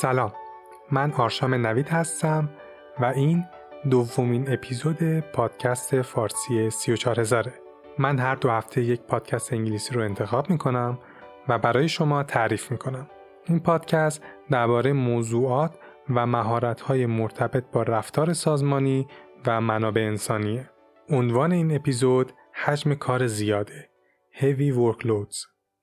سلام من آرشام نوید هستم و این دومین اپیزود پادکست فارسی 34000 من هر دو هفته یک پادکست انگلیسی رو انتخاب می کنم و برای شما تعریف می کنم. این پادکست درباره موضوعات و مهارت‌های مرتبط با رفتار سازمانی و منابع انسانیه. عنوان این اپیزود حجم کار زیاده. Heavy Workloads.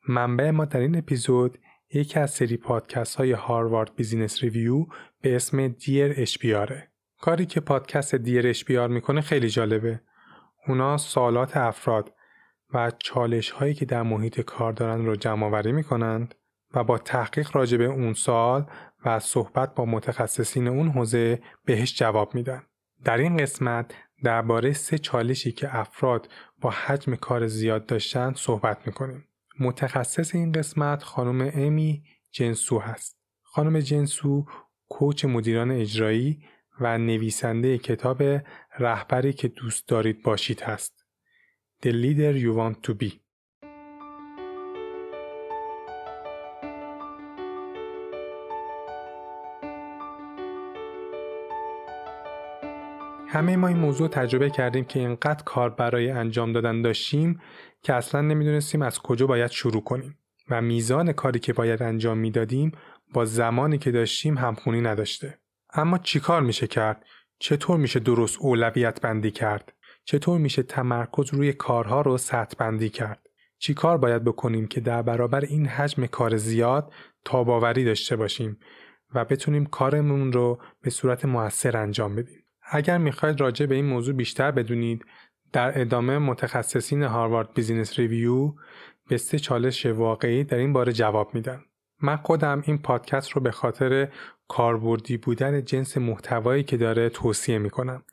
منبع ما در این اپیزود یکی از سری پادکست های Harvard Business Review به اسم Dear HBR ه. کاری که پادکست Dear HBR می‌کنه خیلی جالبه. اونا سوالات افراد و چالش هایی که در محیط کار دارن رو جمع آوری می‌کنند و با تحقیق راجع به اون سوال و صحبت با متخصصین اون حوزه بهش جواب میدن. در این قسمت درباره سه چالشی که افراد با حجم کار زیاد داشتن صحبت می‌کنیم. متخصص این قسمت خانم امی جنسو هست. خانم جنسو کوچ مدیران اجرایی و نویسنده کتاب رهبری که دوست دارید باشید هست. The Leader You Want to Be همه ما این موضوع تجربه کردیم که اینقدر کار برای انجام دادن داشتیم که اصلا نمی‌دونستیم از کجا باید شروع کنیم و میزان کاری که باید انجام می‌دادیم با زمانی که داشتیم همخونی نداشته. اما چیکار میشه کرد؟ چطور میشه درست اولویت بندی کرد؟ چطور میشه تمرکز روی کارها رو سطح بندی کرد؟ چیکار باید بکنیم که در برابر این حجم کار زیاد تاباوری داشته باشیم و بتونیم کارمون رو به صورت موثر انجام بدیم؟ اگر می‌خواید راجع به این موضوع بیشتر بدونید در ادامه متخصصین Harvard Business Review به سه چالش واقعی در این باره جواب میدن. من خودم این پادکست رو به خاطر کاربردی بودن جنس محتوایی که داره توصیه می‌کنم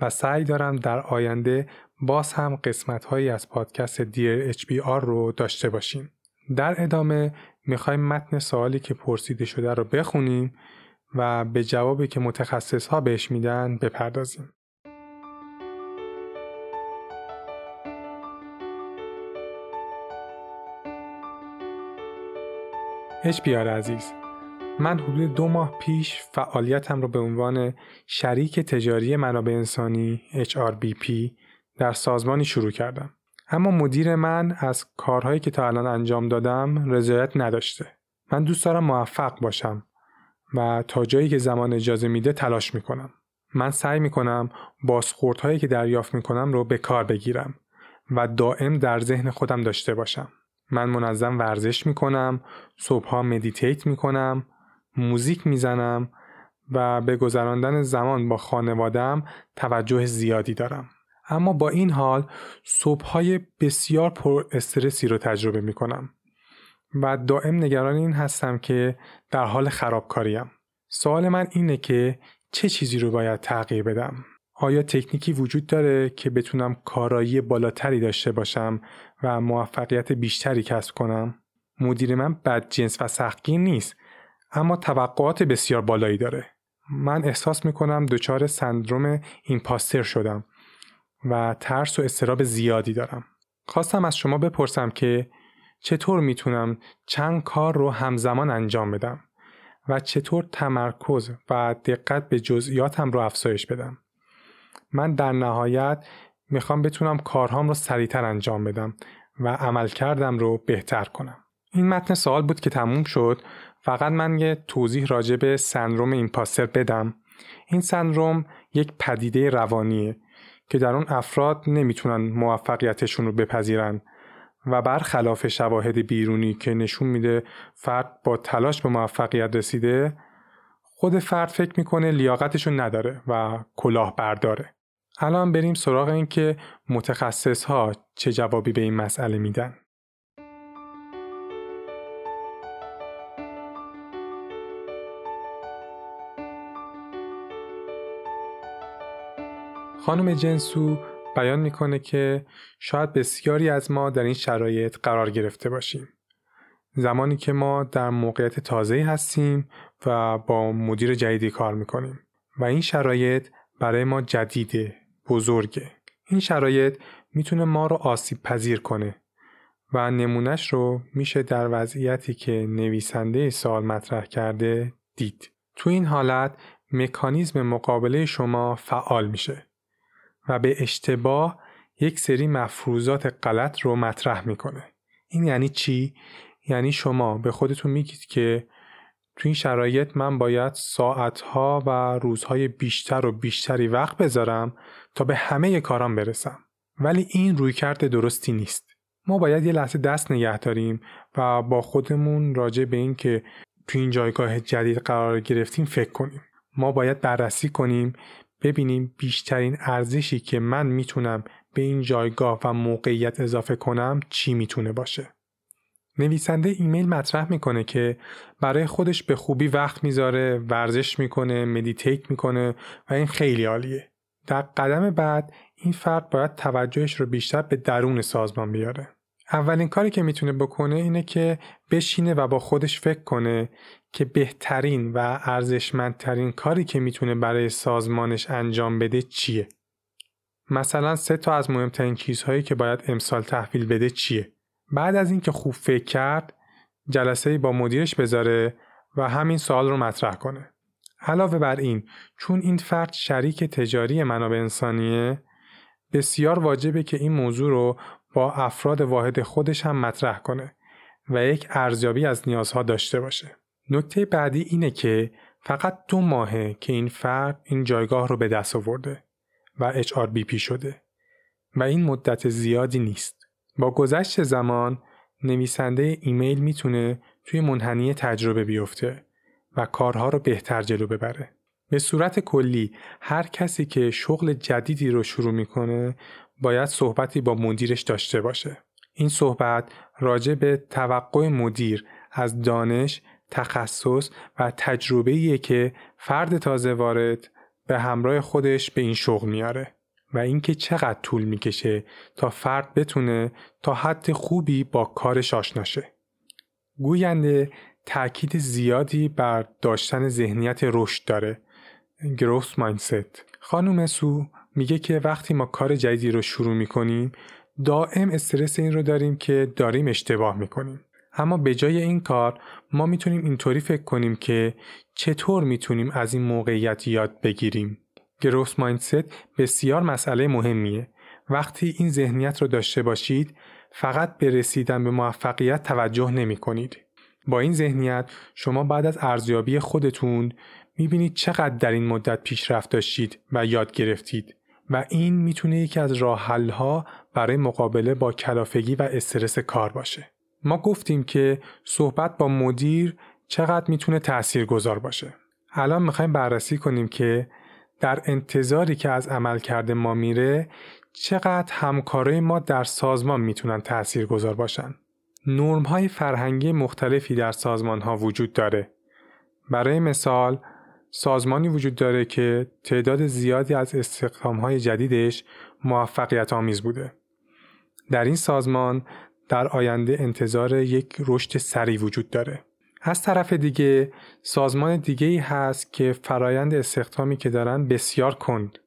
و سعی دارم در آینده باز هم قسمت هایی از پادکست Dear HBR رو داشته باشیم. در ادامه می‌خوایم متن سوالی که پرسیده شده رو بخونیم و به جوابی که متخصص ها بهش میدن بپردازیم. بیار عزیز من حدود دو ماه پیش فعالیتم رو به عنوان شریک تجاری منابع انسانی HRBP در سازمانی شروع کردم. اما مدیر من از کارهایی که تا الان انجام دادم رضایت نداشته. من دوست دارم موفق باشم و تا جایی که زمان اجازه میده تلاش می‌کنم. من سعی می‌کنم بازخوردهایی که دریافت می‌کنم رو به کار بگیرم و دائم در ذهن خودم داشته باشم. من منظم ورزش می‌کنم، صبحها مدیتیت می‌کنم، موزیک می‌زنم و به گذراندن زمان با خانوادم توجه زیادی دارم. اما با این حال صبحهای بسیار پر استرسی رو تجربه می‌کنم و دائم نگران این هستم که در حال خرابکاریم. سوال من اینه که چه چیزی رو باید تغییر بدم؟ آیا تکنیکی وجود داره که بتونم کارایی بالاتری داشته باشم و موفقیت بیشتری کسب کنم؟ مدیر من بد جنس و سختگیر نیست اما توقعات بسیار بالایی داره. من احساس می‌کنم دچار سندروم ایمپاستر شدم و ترس و استراب زیادی دارم. خواستم از شما بپرسم که چطور می‌تونم چند کار رو همزمان انجام بدم و چطور تمرکز و دقت به جزئیاتم رو افزایش بدم. من در نهایت می‌خوام بتونم کارهام رو سریعتر انجام بدم و عمل کردم رو بهتر کنم. این متن سوال بود که تموم شد فقط من یه توضیح راجع به سندروم ایمپاستر بدم. این سندروم یک پدیده روانیه که در اون افراد نمی‌تونن موفقیتشون رو بپذیرن و برخلاف شواهد بیرونی که نشون میده فرد با تلاش به موفقیت رسیده خود فرد فکر می‌کنه لیاقتشون نداره و کلاه برداره. الان بریم سراغ این که متخصص ها چه جوابی به این مسئله میدن. خانم جنسو بیان می‌کنه که شاید بسیاری از ما در این شرایط قرار گرفته باشیم. زمانی که ما در موقعیت تازه‌ای هستیم و با مدیر جدیدی کار می‌کنیم و این شرایط برای ما جدیده، بزرگه. این شرایط می‌تونه ما رو آسیب پذیر کنه و نمونهش رو میشه در وضعیتی که نویسنده سال مطرح کرده دید. تو این حالت مکانیزم مقابله شما فعال میشه و به اشتباه یک سری مفروضات غلط رو مطرح می‌کنه. این یعنی چی؟ یعنی شما به خودتون میگید که تو این شرایط من باید ساعتها و روزهای بیشتر و بیشتری وقت بذارم تا به همه کارام برسم. ولی این رویکرد درستی نیست. ما باید یه لحظه دست نگه داریم و با خودمون راجع به این که تو این جایگاه جدید قرار گرفتیم فکر کنیم. ما باید بررسی کنیم ببینیم بیشترین ارزشی که من می‌تونم به این جایگاه و موقعیت اضافه کنم چی می‌تونه باشه. نویسنده ایمیل مطرح می‌کنه که برای خودش به خوبی وقت می‌ذاره، ورزش می‌کنه، meditate می‌کنه و این خیلی عالیه. در قدم بعد این فرد باید توجهش رو بیشتر به درون سازمان بیاره. اولین کاری که می‌تونه بکنه اینه که بشینه و با خودش فکر کنه که بهترین و ارزشمندترین کاری که می‌تونه برای سازمانش انجام بده چیه. مثلا سه تا از مهمترین چیزهایی که باید امسال تحویل بده چیه. بعد از اینکه خوب فکر کرد جلسه با مدیرش بذاره و همین سوال رو مطرح کنه. علاوه بر این چون این فرد شریک تجاری منابع انسانیه بسیار واجبه که این موضوع رو با افراد واحد خودش هم مطرح کنه و یک ارزیابی از نیازها داشته باشه. نکته بعدی اینه که فقط دو ماهه که این فرد این جایگاه رو به دست آورده و HRBP شده و این مدت زیادی نیست. با گذشت زمان نویسنده ایمیل می‌تونه توی منحنی تجربه بیفته و کارها رو بهتر جلو ببره. به صورت کلی هر کسی که شغل جدیدی رو شروع می‌کنه باید صحبتی با مدیرش داشته باشه. این صحبت راجع به توقع مدیر از دانش، تخصص و تجربه‌ایه که فرد تازه وارد به همراه خودش به این شغل میاره و اینکه چقدر طول می‌کشه تا فرد بتونه تا حد خوبی با کارش آشنا شه. گوینده تاکید زیادی بر داشتن ذهنیت رشد داره گروس مایندست خانم سو میگه که وقتی ما کار جدیدی رو شروع می‌کنیم دائم استرس این رو داریم که داریم اشتباه می‌کنیم. اما به جای این کار ما می‌تونیم اینطوری فکر کنیم که چطور می‌تونیم از این موقعیت یاد بگیریم. گروس مایندست بسیار مسئله مهمیه. وقتی این ذهنیت رو داشته باشید فقط به رسیدن به موفقیت توجه نمی کنید. با این ذهنیت شما بعد از ارزیابی خودتون می‌بینید چقدر در این مدت پیشرفت داشتید و یاد گرفتید. و این می‌تونه یکی از راه ها برای مقابله با کلافگی و استرس کار باشه. ما گفتیم که صحبت با مدیر چقدر می‌تونه تأثیر گذار باشه. الان می‌خوایم بررسی کنیم که در انتظاری که از عمل کرده ما میره چقدر همکارای ما در سازمان می‌تونن تأثیر گذار باشن. نرم های فرهنگی مختلفی در سازمان ها وجود داره. برای مثال سازمانی وجود داره که تعداد زیادی از استخدام های جدیدش موفقیت آمیز بوده. در این سازمان در آینده انتظار یک رشد سریع وجود داره. از طرف دیگه سازمان دیگه ای هست که فرایند استخدامی که دارن بسیار کند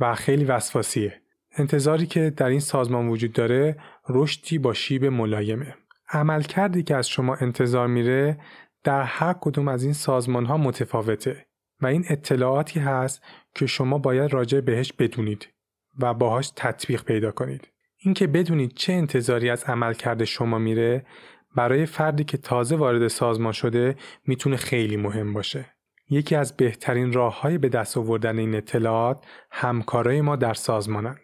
و خیلی وسواسیه. انتظاری که در این سازمان وجود داره رشدی با شیب ملایمه. عملکردی که از شما انتظار میره در هر کدوم از این سازمان ها متفاوته و این اطلاعاتی هست که شما باید راجع بهش بدونید و باهاش تطبیق پیدا کنید. اینکه بدونید چه انتظاری از عملکرد شما میره برای فردی که تازه وارد سازمان شده می‌تونه خیلی مهم باشه. یکی از بهترین راه های به دست آوردن این اطلاعات همکارای ما در سازمانن.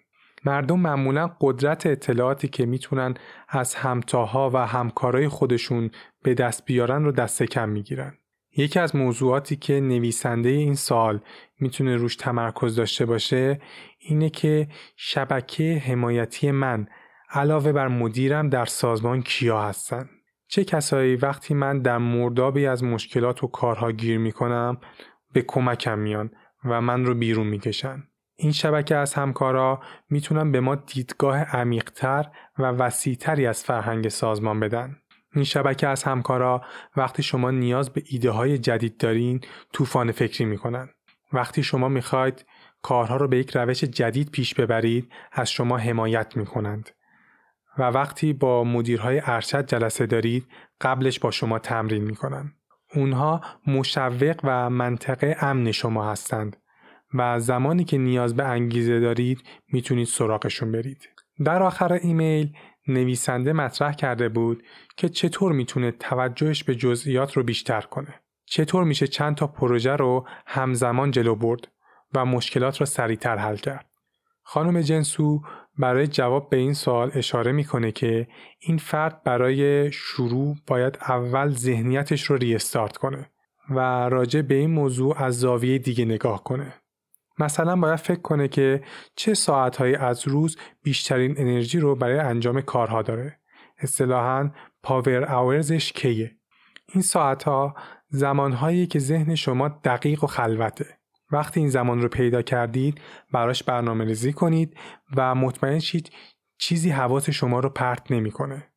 مردم معمولا قدرت اطلاعاتی که می‌تونن از همتاها و همکارای خودشون به دست بیارن رو دست کم می‌گیرن. یکی از موضوعاتی که نویسنده این سال می‌تونه روش تمرکز داشته باشه اینه که شبکه حمایتی من علاوه بر مدیرم در سازمان کیا هستن. چه کسایی وقتی من در مردابی از مشکلات و کارها گیر می‌کنم به کمکم میان و من رو بیرون می‌کشن. این شبکه از همکارا می‌تونن به ما دیدگاه عمیقتر و وسیعتری از فرهنگ سازمان بدن. این شبکه از همکارا وقتی شما نیاز به ایده های جدید دارین طوفان فکری می‌کنن. وقتی شما می‌خواید کارها رو به یک روش جدید پیش ببرید از شما حمایت می‌کنند. و وقتی با مدیرهای ارشد جلسه دارید قبلش با شما تمرین می‌کنن. اونها مشوق و منطقه امن شما هستند و زمانی که نیاز به انگیزه دارید می‌تونید سراغشون برید. در آخر ایمیل نویسنده مطرح کرده بود که چطور می‌تونه توجهش به جزئیات رو بیشتر کنه. چطور میشه چند تا پروژه رو همزمان جلو برد و مشکلات را سریعتر حل کرد. خانم جنسو برای جواب به این سوال اشاره می‌کنه که این فرد برای شروع باید اول ذهنیتش رو ریستارت کنه و راجع به این موضوع از زاویه دیگه نگاه کنه. مثلا باید فکر کنه که چه ساعتهایی از روز بیشترین انرژی رو برای انجام کارها داره. اصطلاحا پاور اورزش کیه. این ساعتها زمانهایی که ذهن شما دقیق و خلوته. وقتی این زمان رو پیدا کردید براش برنامه ریزی کنید و مطمئن شید چیزی حواس شما رو پرت نمی‌کنه.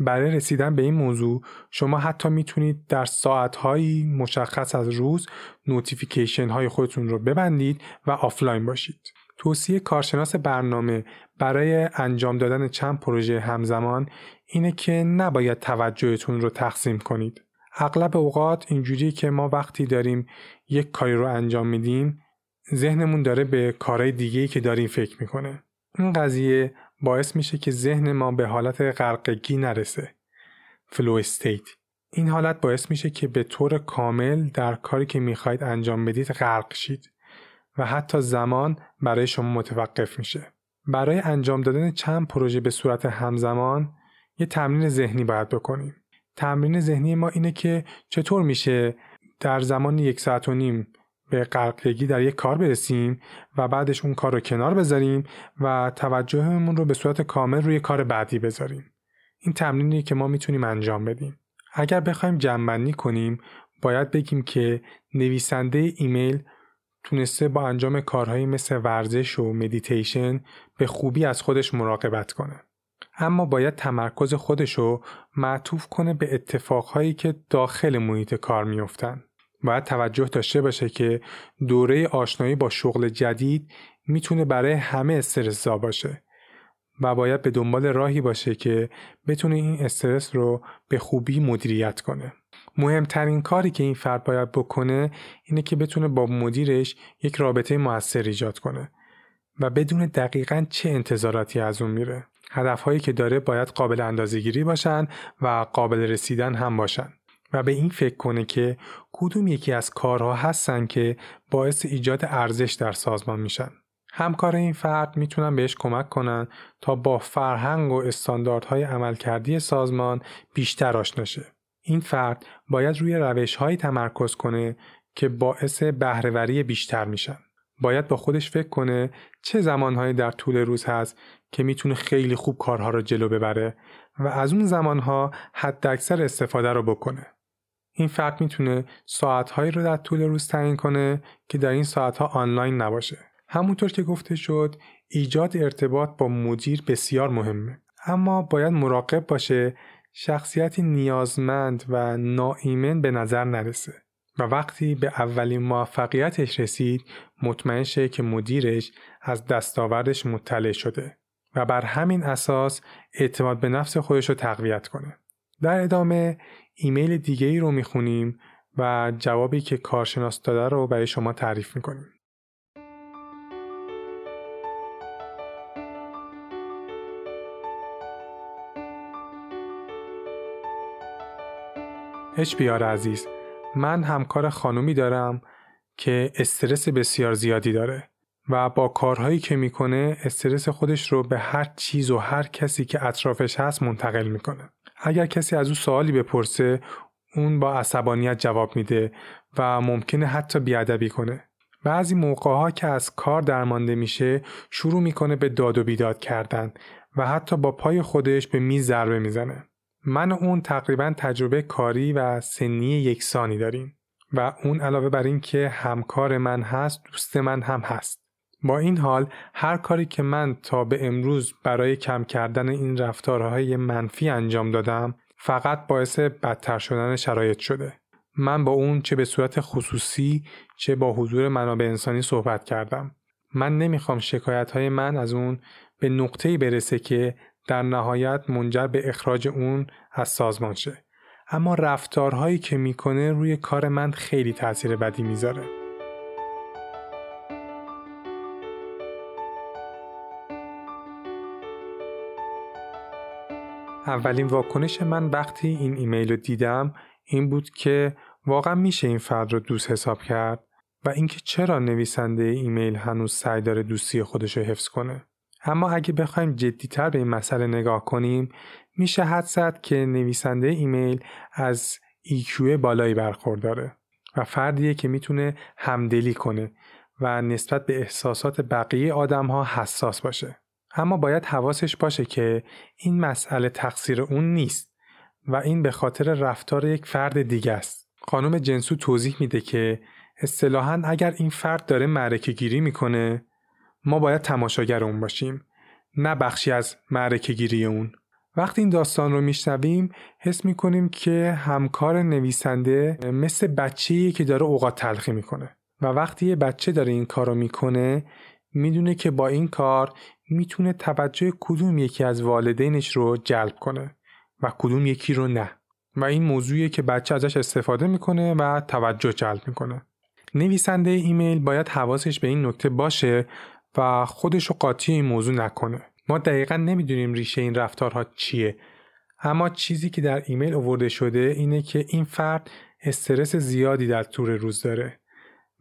برای رسیدن به این موضوع شما حتی می‌تونید در ساعتهایی مشخص از روز notification های خودتون رو ببندید و آفلاین باشید. توصیه کارشناس برنامه برای انجام دادن چند پروژه همزمان اینه که نباید توجهتون رو تقسیم کنید. اغلب اوقات اینجوریه که ما وقتی داریم یک کاری رو انجام میدیم ذهنمون داره به کارهای دیگه که داریم فکر می‌کنه. این قضیه باعث میشه که ذهن ما به حالت غرقگی نرسه. Flow state. این حالت باعث میشه که به طور کامل در کاری که می‌خواید انجام بدید غرق شید و حتی زمان برای شما متوقف میشه. برای انجام دادن چند پروژه به صورت همزمان یه تمرین ذهنی باید بکنیم. تمرین ذهنی ما اینه که چطور میشه در زمان یک ساعت و نیم به غرقگی در یک کار برسیم و بعدش اون کار رو کنار بذاریم و توجهمون رو به صورت کامل روی کار بعدی بذاریم. این تمرینیه که ما می‌تونیم انجام بدیم. اگر بخوایم جمع‌بندی کنیم باید بگیم که نویسنده ایمیل تونسته با انجام کارهایی مثل ورزش و مدیتیشن به خوبی از خودش مراقبت کنه. اما باید تمرکز خودشو معطوف کنه به اتفاقهایی که داخل محیط کار میافتن. باید توجه داشته باشه که دوره آشنایی با شغل جدید می‌تونه برای همه استرسزا باشه و باید به دنبال راهی باشه که بتونه این استرس رو به خوبی مدیریت کنه. مهمترین کاری که این فرد باید بکنه اینه که بتونه با مدیرش یک رابطه موثر ایجاد کنه و بدون دقیقا چه انتظاراتی از اون میره. هدفهایی که داره باید قابل اندازهگیری باشن و قابل رسیدن هم باشن. و به این فکر کنه که کدوم یکی از کارها هستن که باعث ایجاد ارزش در سازمان میشن. همکار این فرد می‌تونن بهش کمک کنن تا با فرهنگ و استانداردهای عملکردی سازمان بیشتر آشنا شه. این فرد باید روی روشهایی تمرکز کنه که باعث بهرهوری بیشتر میشن. باید با خودش فکر کنه چه زمانهایی در طول روز هست که می‌تونه خیلی خوب کارها رو جلو ببره و از اون زمانها حد اکثر استفاده رو بکنه. این فرد می‌تونه ساعتهایی رو در طول روز تعیین کنه که در این ساعتها آنلاین نباشه. همونطور که گفته شد ایجاد ارتباط با مدیر بسیار مهمه. اما باید مراقب باشه شخصیتی نیازمند و ناایمن به نظر نرسه و وقتی به اولین موفقیتش رسید مطمئن شه که مدیرش از دستاوردش مطلع شده و بر همین اساس اعتماد به نفس خودش رو تقویت کنه. در ادامه ایمیل دیگه ای رو می‌خونیم و جوابی که کارشناس داده رو برای شما تعریف می‌کنیم. HBR عزیز من همکار خانومی دارم که استرس بسیار زیادی داره و با کارهایی که می‌کنه استرس خودش رو به هر چیز و هر کسی که اطرافش هست منتقل می‌کنه. اگر کسی از او سوالی بپرسه اون با عصبانیت جواب میده و ممکنه حتی بیادبی کنه. بعضی موقع ها که از کار درمانده میشه شروع می‌کنه به داد و بیداد کردن و حتی با پای خودش به میز ضربه می‌زنه. من و اون تقریبا تجربه کاری و سنی یکسانی داریم و اون علاوه بر این که همکار من هست دوست من هم هست. با این حال هر کاری که من تا به امروز برای کم کردن این رفتارهای منفی انجام دادم فقط باعث بدتر شدن شرایط شده. من با اون چه به صورت خصوصی چه با حضور منابع انسانی صحبت کردم. من نمی‌خوام شکایت های من از اون به نقطه‌ای برسه که در نهایت منجر به اخراج اون از سازمان شه. اما رفتارهایی که می‌کنه روی کار من خیلی تاثیر بدی می‌ذاره اولین واکنش من وقتی این ایمیل رو دیدم این بود که واقعا میشه این فرد رو دوست حساب کرد و اینکه چرا نویسنده ایمیل هنوز سعی داره دوستی خودش رو حفظ کنه اما اگه بخوایم جدیتر به این مسئله نگاه کنیم میشه حد زد که نویسنده ایمیل از EQ بالایی برخورداره و فردیه که می‌تونه همدلی کنه و نسبت به احساسات بقیه آدم ها حساس باشه. اما باید حواسش باشه که این مسئله تقصیر اون نیست و این به خاطر رفتار یک فرد دیگه است. خانم جنسو توضیح میده که اصطلاحا اگر این فرد داره معرکه گیری می‌کنه ما باید تماشاگر اون باشیم نه بخشی از معرکه گیری اون وقتی این داستان رو میشنویم حس می‌کنیم که همکار نویسنده مثل بچه‌ای که داره اوقات تلخی می‌کنه و وقتی یه بچه داره این کار رو می‌کنه می‌دونه که با این کار می‌تونه توجه کدوم یکی از والدینش رو جلب کنه و کدوم یکی رو نه. و این موضوعیه که بچه ازش استفاده می‌کنه و توجه جلب می‌کنه. نویسنده ایمیل باید حواسش به این نکته باشه و خودش رو قاطی این موضوع نکنه. ما دقیقا نمی‌دونیم ریشه این رفتارها چیه. اما چیزی که در ایمیل آورده شده اینه که این فرد استرس زیادی در طور روز داره.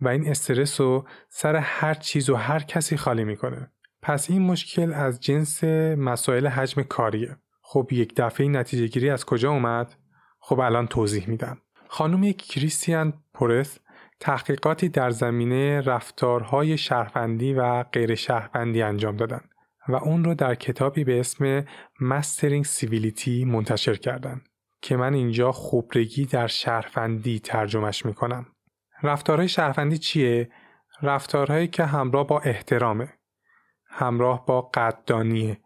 و این استرس رو سر هر چیز و هر کسی خالی می‌کنه پس این مشکل از جنس مسائل حجم کاریه خب یک دفعه نتیجه گیری از کجا اومد؟ خب الان توضیح میدم خانم کریستین پورث تحقیقاتی در زمینه رفتارهای شهروندی و غیر شهروندی انجام دادن و اون رو در کتابی به اسم Mastering Civility منتشر کردن که من اینجا خبرگی در شهروندی ترجمهش می‌کنم. رفتارهای شهروندی چیه؟ رفتارهایی که همراه با احترامه، همراه با قدردانیه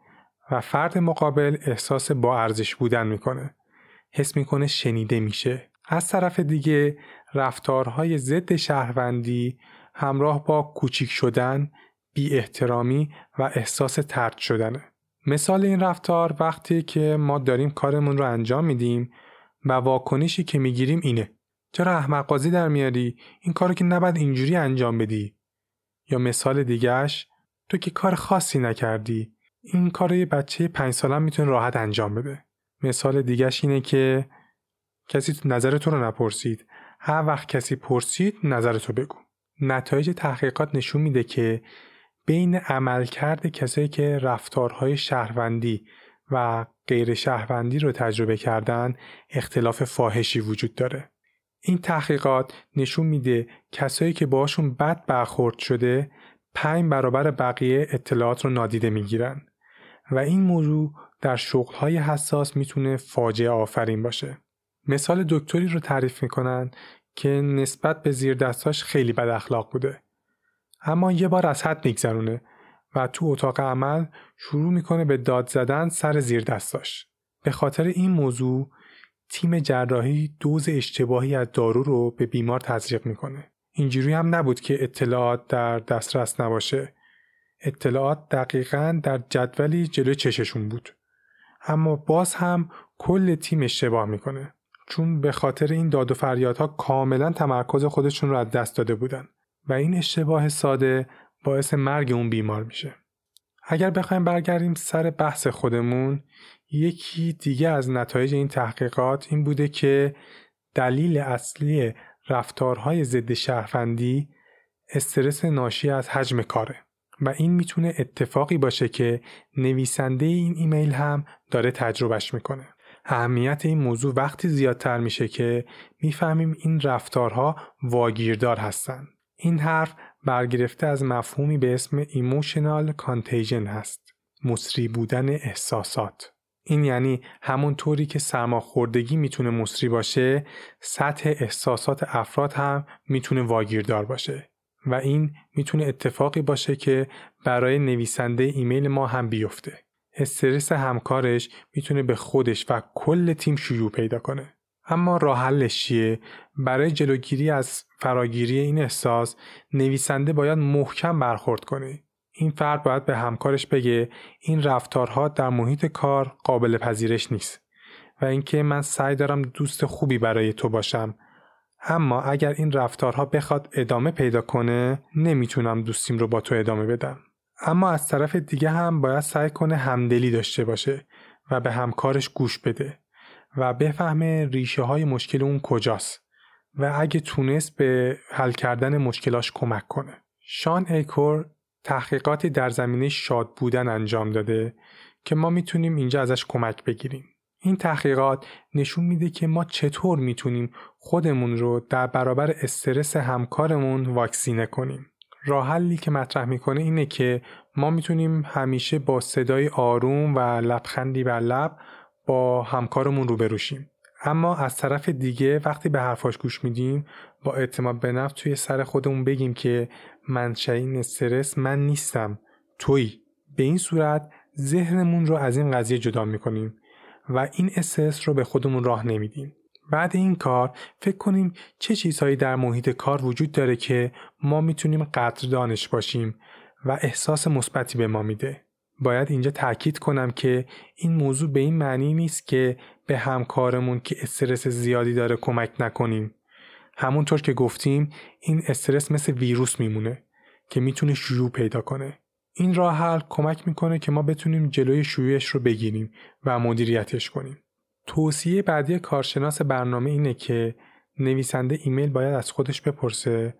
و فرد مقابل احساس با ارزش بودن می‌کنه. حس می‌کنه شنیده میشه. از طرف دیگه رفتارهای ضد شهروندی همراه با کوچیک شدن، بی احترامی و احساس ترد شدنه. مثال این رفتار وقتی که ما داریم کارمون رو انجام میدیم و واکنشی که می‌گیریم اینه. چرا احمقازی در میاری؟ این کارو که نباید اینجوری انجام بدی. یا مثال دیگهش تو که کار خاصی نکردی. این کار یه بچه پنج سالم می‌تونه راحت انجام بده. مثال دیگهش اینه که کسی نظر تو رو نپرسید هر وقت کسی پرسید نظر تو بگو نتایج تحقیقات نشون میده که بین عملکرد کسایی که رفتارهای شهروندی و غیر شهروندی رو تجربه کردن اختلاف فاحشی وجود داره. این تحقیقات نشون میده کسایی که باشون بد برخورد شده پنج برابر بقیه اطلاعات رو نادیده می‌گیرن و این موضوع در شغلهای حساس می‌تونه فاجعه آفرین باشه. مثال دکتری رو تعریف می‌کنن که نسبت به زیر دستاش خیلی بد اخلاق بوده. اما یه بار از حد میگذرونه و تو اتاق عمل شروع می‌کنه به داد زدن سر زیر دستاش. به خاطر این موضوع تیم جراحی دوز اشتباهی از دارو رو به بیمار تزریق می‌کنه. اینجوری هم نبود که اطلاعات در دسترس نباشه. اطلاعات دقیقا در جدولی جلوی چششون بود. اما باز هم کل تیم اشتباه می‌کنه. چون به خاطر این داد و فریادها کاملا تمرکز خودشون رو از دست داده بودن و این اشتباه ساده باعث مرگ اون بیمار میشه. اگر بخوایم برگردیم سر بحث خودمون یکی دیگه از نتایج این تحقیقات این بوده که دلیل اصلی رفتارهای ضد شهروندی استرس ناشی از حجم کاره و این می‌تونه اتفاقی باشه که نویسنده این ایمیل هم داره تجربهش می‌کنه. اهمیت این موضوع وقتی زیادتر میشه که می‌فهمیم این رفتارها واگیردار هستند. این حرف برگرفته از مفهومی به اسم emotional contagion هست. مسری بودن احساسات. این یعنی همون طوری که سرماخوردگی می‌تونه مسری باشه، سطح احساسات افراد هم می‌تونه واگیردار باشه. و این می‌تونه اتفاقی باشه که برای نویسنده ایمیل ما هم بیفته. استرس همکارش می‌تونه به خودش و کل تیم شیوع پیدا کنه. اما راه حلش چیه؟ برای جلوگیری از فراگیری این احساس نویسنده باید محکم برخورد کنه. این فرد باید به همکارش بگه این رفتارها در محیط کار قابل پذیرش نیست و اینکه من سعی دارم دوست خوبی برای تو باشم اما اگر این رفتارها بخواد ادامه پیدا کنه نمی‌تونم دوستیم رو با تو ادامه بدم اما از طرف دیگه هم باید سعی کنه همدلی داشته باشه و به همکارش گوش بده و بفهمه ریشه های مشکل اون کجاست و اگه تونست به حل کردن مشکلاش کمک کنه. شان ایکور تحقیقاتی در زمینه شاد بودن انجام داده که ما می‌تونیم اینجا ازش کمک بگیریم. این تحقیقات نشون میده که ما چطور می‌تونیم خودمون رو در برابر استرس همکارمون واکسینه کنیم. راه حلی که مطرح می‌کنه اینه که ما می‌تونیم همیشه با صدای آروم و لبخندی بر لب با همکارمون روبرو شیم. اما از طرف دیگه وقتی به حرفاش گوش میدیم با اعتماد به نفس توی سر خودمون بگیم که منشأ این استرس من نیستم. توی. به این صورت ذهنمون رو از این قضیه جدا می‌کنیم و این استرس رو به خودمون راه نمیدیم. بعد این کار فکر کنیم چه چیزهایی در محیط کار وجود داره که ما می‌تونیم قدردانش باشیم و احساس مثبتی به ما میده. باید اینجا تاکید کنم که این موضوع به این معنی نیست که به همکارمون که استرس زیادی داره کمک نکنیم. همونطور که گفتیم این استرس مثل ویروس میمونه که می‌تونه شیوع پیدا کنه. این راه حل کمک می‌کنه که ما بتونیم جلوی شیوعش رو بگیریم و مدیریتش کنیم. توصیه بعدی کارشناس برنامه اینه که نویسنده ایمیل باید از خودش بپرسه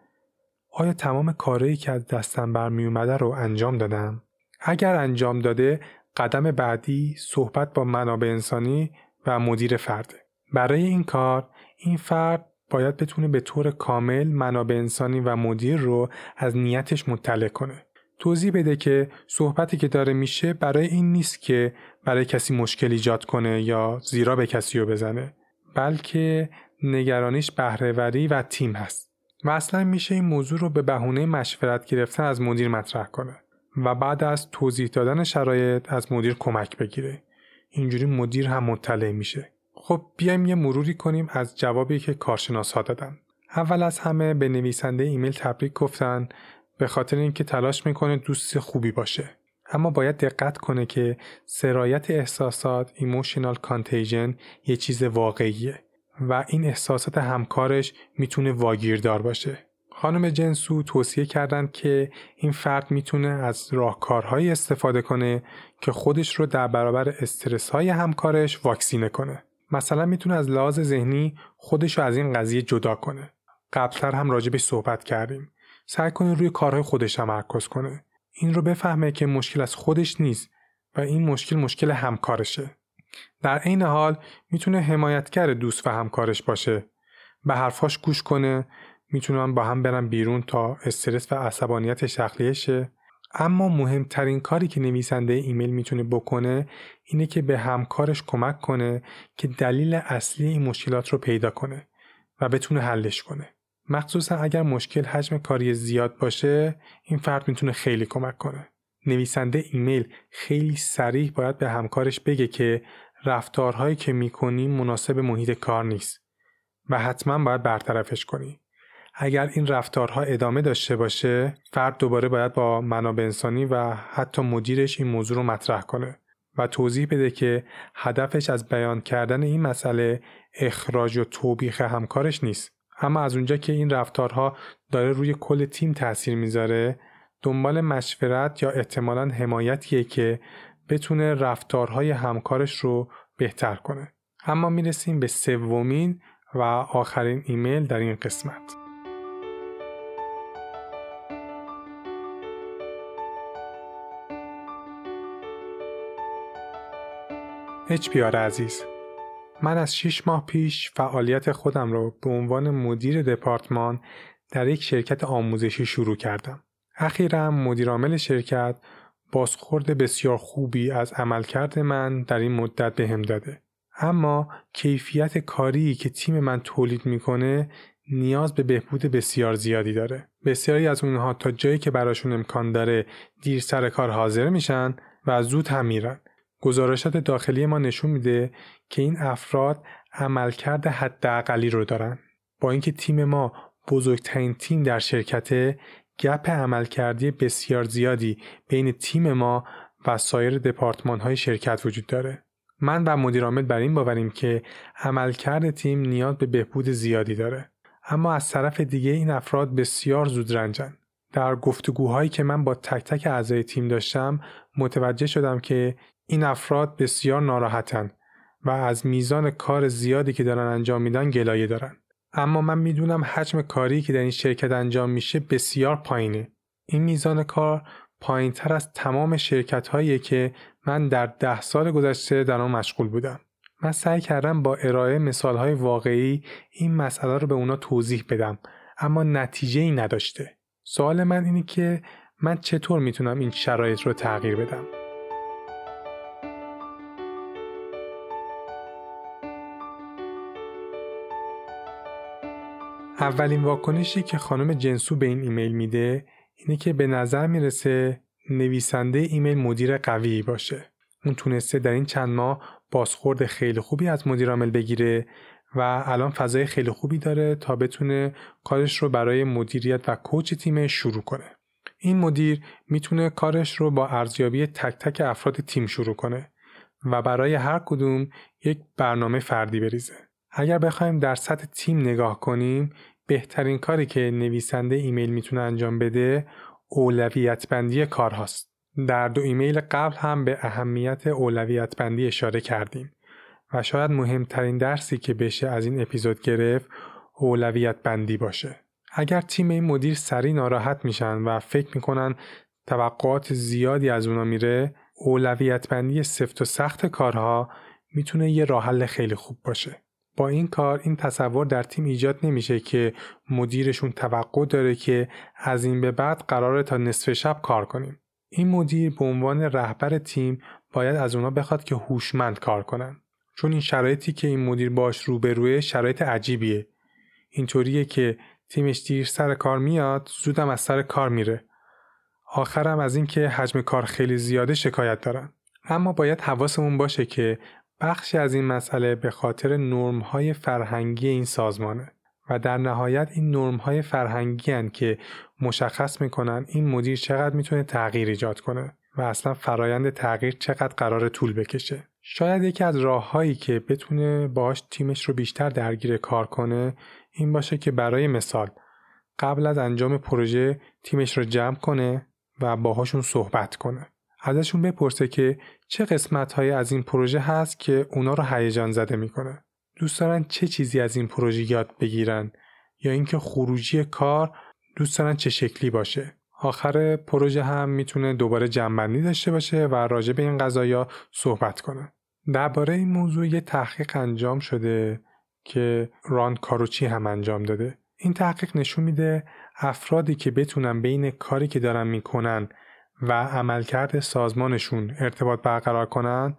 آیا تمام کارهایی که از دستم برمی اومده رو انجام دادم؟ اگر انجام داده قدم بعدی صحبت با منابع انسانی و مدیر فرده. برای این کار این فرد باید بتونه به طور کامل منابع انسانی و مدیر رو از نیتش مطلع کنه. توضیح بده که صحبتی که داره میشه برای این نیست که برای کسی مشکل ایجاد کنه یا زیرا به کسی رو بزنه بلکه نگرانیش بهرهوری و تیم هست. و اصلا میشه این موضوع رو به بهونه مشورت گرفتن از مدیر مطرح کنه و بعد از توضیح دادن شرایط از مدیر کمک بگیره. اینجوری مدیر هم مطلع میشه. خب بیایم یه مروری کنیم از جوابی که کارشناس ها دادن. اول از همه به نویسنده ایمیل تبریک گفتن به خاطر اینکه تلاش می‌کنه دوست خوبی باشه. اما باید دقت کنه که سرایت احساسات emotional contagion یه چیز واقعیه و این احساسات همکارش می‌تونه واگیردار باشه. خانم جنسو توصیه کردند که این فرد می‌تونه از راهکارهایی استفاده کنه که خودش رو در برابر استرس های همکارش واکسینه کنه. مثلا می‌تونه از لحاظ ذهنی خودش رو از این قضیه جدا کنه. قبلتر هم راجبش صحبت کردیم. سعی کنه روی کارهای خودش تمرکز کنه. این رو بفهمه که مشکل از خودش نیست و این مشکل مشکل همکارشه. در عین حال می‌تونه حمایتگر دوست و همکارش باشه. به حرفاش گوش کنه می‌تونن با هم برن بیرون تا استرس و عصبانیت تخلیه شه اما مهمترین کاری که نویسنده ایمیل می‌تونه بکنه اینه که به همکارش کمک کنه که دلیل اصلی این مشکلات رو پیدا کنه و بتونه حلش کنه. مخصوصا اگر مشکل حجم کاری زیاد باشه این فرد می‌تونه خیلی کمک کنه. نویسنده ایمیل خیلی سریع باید به همکارش بگه که رفتارهایی که می‌کنی مناسب محیط کار نیست و حتما باید برطرفش کنی. اگر این رفتارها ادامه داشته باشه فرد دوباره باید با منابع انسانی و حتی مدیرش این موضوع رو مطرح کنه و توضیح بده که هدفش از بیان کردن این مسئله اخراج و توبیخ همکارش نیست. اما از اونجا که این رفتارها داره روی کل تیم تاثیر می‌ذاره دنبال مشورت یا احتمالا حمایتیه که بتونه رفتارهای همکارش رو بهتر کنه. اما می‌رسیم به سومین و آخرین ایمیل در این قسمت. HPR عزیز من از 6 ماه پیش فعالیت خودم رو به عنوان مدیر دپارتمان در یک شرکت آموزشی شروع کردم. اخیرا مدیرعامل شرکت بازخورد بسیار خوبی از عملکرد من در این مدت به هم داده. اما کیفیت کاری که تیم من تولید می‌کنه نیاز به بهبود بسیار زیادی داره. بسیاری از اونها تا جایی که براشون امکان داره دیر سر کار حاضر میشن و زود هم میرن. گزارشات داخلی ما نشون میده که این افراد عملکرد حداقلی رو دارن. با اینکه تیم ما بزرگترین تیم در شرکت گپ عملکردی بسیار زیادی بین تیم ما و سایر دپارتمان های شرکت وجود داره. من و مدیرعامل بر این باوریم که عملکرد تیم نیاز به بهبود زیادی داره. اما از طرف دیگه این افراد بسیار زود رنجن. در گفتگوهایی که من با تک تک اعضای تیم داشتم متوجه شدم که این افراد بسیار ناراحتن و از میزان کار زیادی که دارن انجام میدن گلایه دارن اما من می‌دونم حجم کاری که در این شرکت انجام میشه بسیار پایینه این میزان کار پایین تر از تمام شرکت هایی که من در ده سال گذشته در آن مشغول بودم. من سعی کردم با ارائه مثال های واقعی این مسئله رو به اونا توضیح بدم اما نتیجه ای نداشته. سوال من اینه که من چطور می‌تونم این شرایط رو تغییر بدم؟ اولین واکنشی که خانم جنسو به این ایمیل میده اینه که به نظر می‌رسه نویسنده ایمیل مدیر قوی باشه. اون تونسته در این چند ماه بازخورد خیلی خوبی از مدیر عامل بگیره و الان فضای خیلی خوبی داره تا بتونه کارش رو برای مدیریت و کوچ تیم شروع کنه. این مدیر می‌تونه کارش رو با ارزیابی تک تک افراد تیم شروع کنه و برای هر کدوم یک برنامه فردی بریزه. اگر بخوایم در سطح تیم نگاه کنیم بهترین کاری که نویسنده ایمیل می‌تونه انجام بده اولویت بندی کارهاست. در دو ایمیل قبل هم به اهمیت اولویت بندی اشاره کردیم و شاید مهمترین درسی که بشه از این اپیزود گرفت اولویت بندی باشه. اگر تیم این مدیر سریع ناراحت میشن و فکر می‌کنن توقعات زیادی از اونا میره اولویت بندی سفت و سخت کارها می‌تونه یه راه حل خیلی خوب باشه. با این کار این تصور در تیم ایجاد نمیشه که مدیرشون توقع داره که از این به بعد قراره تا نصف شب کار کنیم. این مدیر به عنوان رهبر تیم باید از اونا بخواد که هوشمند کار کنن. چون این شرایطی که این مدیر باش روبروه شرایط عجیبیه. اینطوریه که تیمش دیر سر کار میاد زودم از سر کار میره. آخرم از اینکه حجم کار خیلی زیاده شکایت دارن. اما باید حواسمون باشه که بخشی از این مسئله به خاطر های فرهنگی این سازمانه و در نهایت این های فرهنگی هن که مشخص می‌کنن این مدیر چقدر می‌تونه تغییر ایجاد کنه و اصلا فرایند تغییر چقدر قرار طول بکشه. شاید یکی از راههایی که بتونه باش تیمش رو بیشتر درگیر کار کنه این باشه که برای مثال قبل از انجام پروژه تیمش رو جمع کنه و باهاشون صحبت کنه. ازشون بپرسه که چه قسمت های از این پروژه هست که اونا رو هیجان زده می‌کنه. دوست دارن چه چیزی از این پروژه یاد بگیرن یا اینکه خروجی کار دوست دارن چه شکلی باشه. آخر پروژه هم می‌تونه دوباره جنبندی داشته باشه و راجع به این قضايا صحبت کنه. درباره این موضوع یه تحقیق انجام شده که ران کاروچی هم انجام داده. این تحقیق نشون میده افرادی که بتونن بین کاری که دارن می‌کنن و عملکرد سازمانشون ارتباط برقرار کنن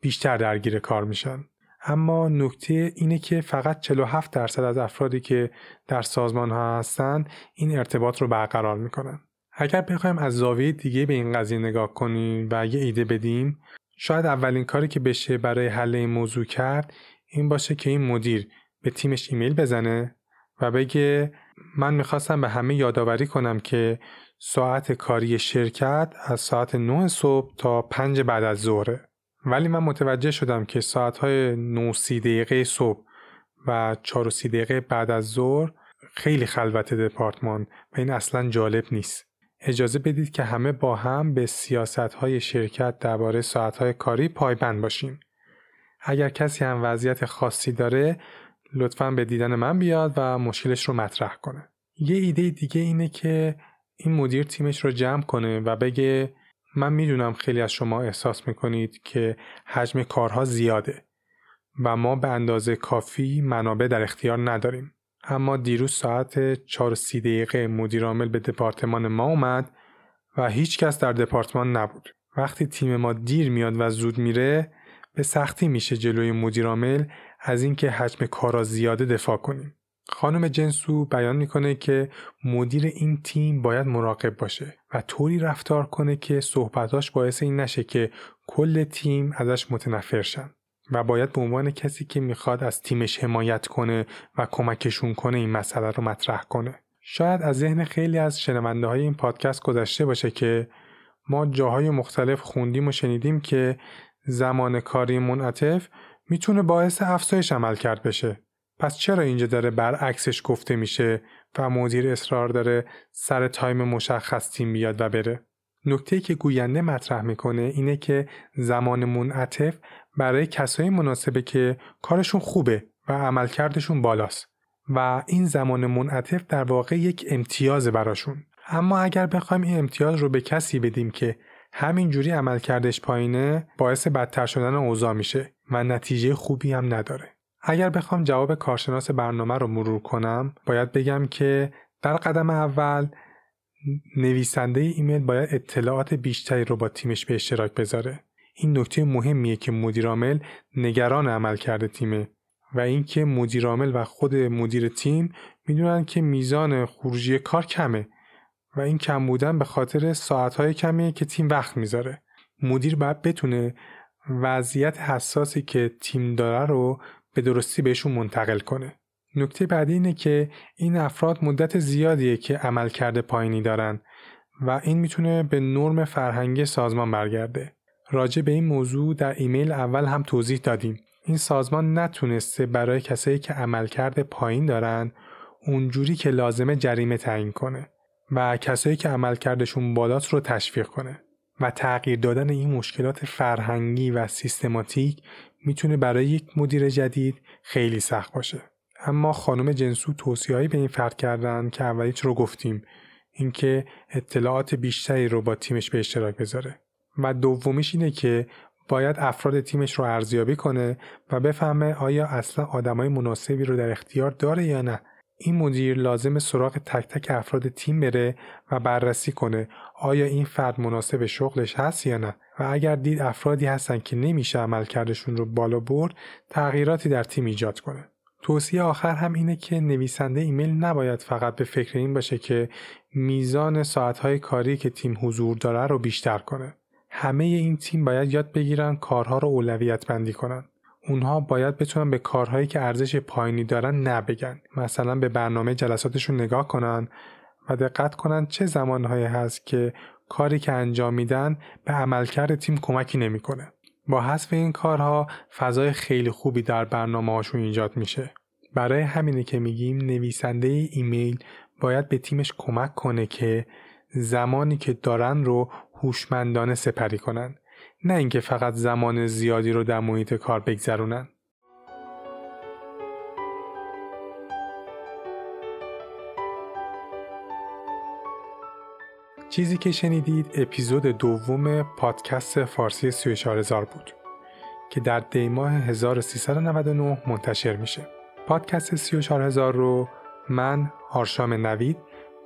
بیشتر درگیر کار میشن. اما نکته اینه که فقط 47 درصد از افرادی که در سازمان ها هستن این ارتباط رو برقرار می‌کنن. اگر بخوایم از زاویه دیگه به این قضیه نگاه کنیم و یه ایده بدیم شاید اولین کاری که بشه برای حل این موضوع کرد این باشه که این مدیر به تیمش ایمیل بزنه و بگه من می‌خواستم به همه یادآوری کنم که ساعت کاری شرکت از ساعت 9 صبح تا 5 بعد از ظهره ولی من متوجه شدم که ساعتهای 9 سی دقیقه صبح و 4 سی دقیقه بعد از ظهر خیلی خلوت دپارتمان و این اصلا جالب نیست. اجازه بدید که همه با هم به سیاست های شرکت درباره ساعت های کاری پایبند باشیم. اگر کسی هم وضعیت خاصی داره لطفا به دیدن من بیاد و مشکلش رو مطرح کنه. یه ایده دیگه اینه که این مدیر تیمش رو جمع کنه و بگه من می‌دونم خیلی از شما احساس می‌کنید که حجم کارها زیاده و ما به اندازه کافی منابع در اختیار نداریم. اما دیروز ساعت 4 سی دقیقه مدیر عامل به دپارتمان ما اومد و هیچ کس در دپارتمان نبود. وقتی تیم ما دیر میاد و زود میره به سختی میشه جلوی مدیر عامل از اینکه حجم کارا زیاده دفاع کنیم. خانم جنسو بیان می‌کنه که مدیر این تیم باید مراقب باشه و طوری رفتار کنه که صحبتاش باعث این نشه که کل تیم ازش متنفر شن و باید به عنوان کسی که می‌خواد از تیمش حمایت کنه و کمکشون کنه این مسئله رو مطرح کنه شاید از ذهن خیلی از شنونده های این پادکست گذشته باشه که ما جاهای مختلف خوندیم و شنیدیم که زمان کاری منعطف می‌تونه باعث افزایش عمل کرد بشه. پس چرا اینجا داره برعکسش گفته میشه و مدیر اصرار داره سر تایم مشخص تیم بیاد و بره؟ نکته که گوینده مطرح می‌کنه اینه که زمان منعطف برای کسایی مناسبه که کارشون خوبه و عملکردشون بالاست و این زمان منعطف در واقع یک امتیاز براشون اما اگر بخوایم این امتیاز رو به کسی بدیم که همینجوری عملکردش پایینه باعث بدتر شدن اوضاع میشه و نتیجه خوبی هم نداره اگر بخوام جواب کارشناس برنامه رو مرور کنم باید بگم که در قدم اول نویسنده ایمیل باید اطلاعات بیشتری رو با تیمش به اشتراک بذاره. این نکته مهمیه که مدیرعامل نگران عمل کرده تیمه و اینکه مدیرعامل و خود مدیر تیم می‌دونن که میزان خروجی کار کمه و این کم بودن به خاطر ساعتهای کمیه که تیم وقت می‌ذاره. مدیر باید بتونه وضعیت حساسی که تیم داره رو به درستی بهشون منتقل کنه نکته بعدی اینه که این افراد مدت زیادیه که عمل کرده پایینی دارن و این می‌تونه به نرم فرهنگی سازمان برگرده. راجع به این موضوع در ایمیل اول هم توضیح دادیم. این سازمان نتونسته برای کسایی که عملکرد پایین دارن اونجوری که لازمه جریمه تعیین کنه و کسایی که عملکردشون بالاست رو تشویق کنه و تغییر دادن این مشکلات فرهنگی و سیستماتیک می‌تونه برای یک مدیر جدید خیلی سخت باشه. اما خانم جنسو توصیه‌ای به این فرد کردن که اولیش رو گفتیم اینکه اطلاعات بیشتری رو با تیمش به اشتراک بذاره و دومیش اینه که باید افراد تیمش رو ارزیابی کنه و بفهمه آیا اصلا آدمای مناسبی رو در اختیار داره یا نه این مدیر لازم سراغ تک تک افراد تیم بره و بررسی کنه آیا این فرد مناسب شغلش هست یا نه و اگر دید افرادی هستن که نمیشه عملکردشون رو بالا برد تغییراتی در تیم ایجاد کنه توصیه آخر هم اینه که نویسنده ایمیل نباید فقط به فکر این باشه که میزان ساعتهای کاری که تیم حضور داره رو بیشتر کنه. همه این تیم باید یاد بگیرن کارها رو اولویت بندی کنن. اونها باید بتونن به کارهایی که ارزش پایینی دارن نبگن. مثلا به برنامه جلساتشون نگاه کنن و دقت کنن چه زمانهایی هست که کاری که انجام میدن به عملکرد تیم کمکی نمی‌کنه. با حذف این کارها فضای خیلی خوبی در برنامه هاشون ایجاد میشه. برای همینه که میگیم نویسنده ایمیل باید به تیمش کمک کنه که زمانی که دارن رو هوشمندانه سپری کنن نه اینکه فقط زمان زیادی رو در محیط کار بگذرونن. چیزی که شنیدید اپیزود دوم پادکست فارسی 34000 بود که در دیماه 1399 منتشر میشه. پادکست 34000 رو من آرشام نوید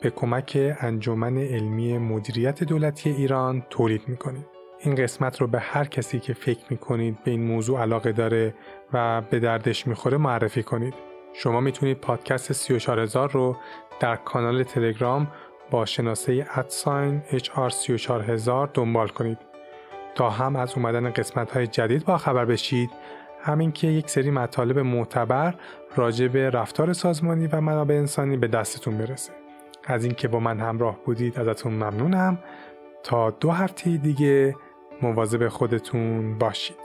به کمک انجمن علمی مدیریت دولتی ایران تولید می‌کنیم. این قسمت رو به هر کسی که فکر می‌کنید به این موضوع علاقه داره و به دردش می‌خوره معرفی کنید. شما می‌تونید پادکست 34000 رو در کانال تلگرام با شناسه ادساین HR34000 دنبال کنید. تا هم از اومدن قسمت های جدید با خبر بشید همین که یک سری مطالب معتبر راجع به رفتار سازمانی و منابع انسانی به دستتون برسه. از اینکه با من همراه بودید ازتون ممنونم. تا دو هفته دیگه مواظب خودتون باشید.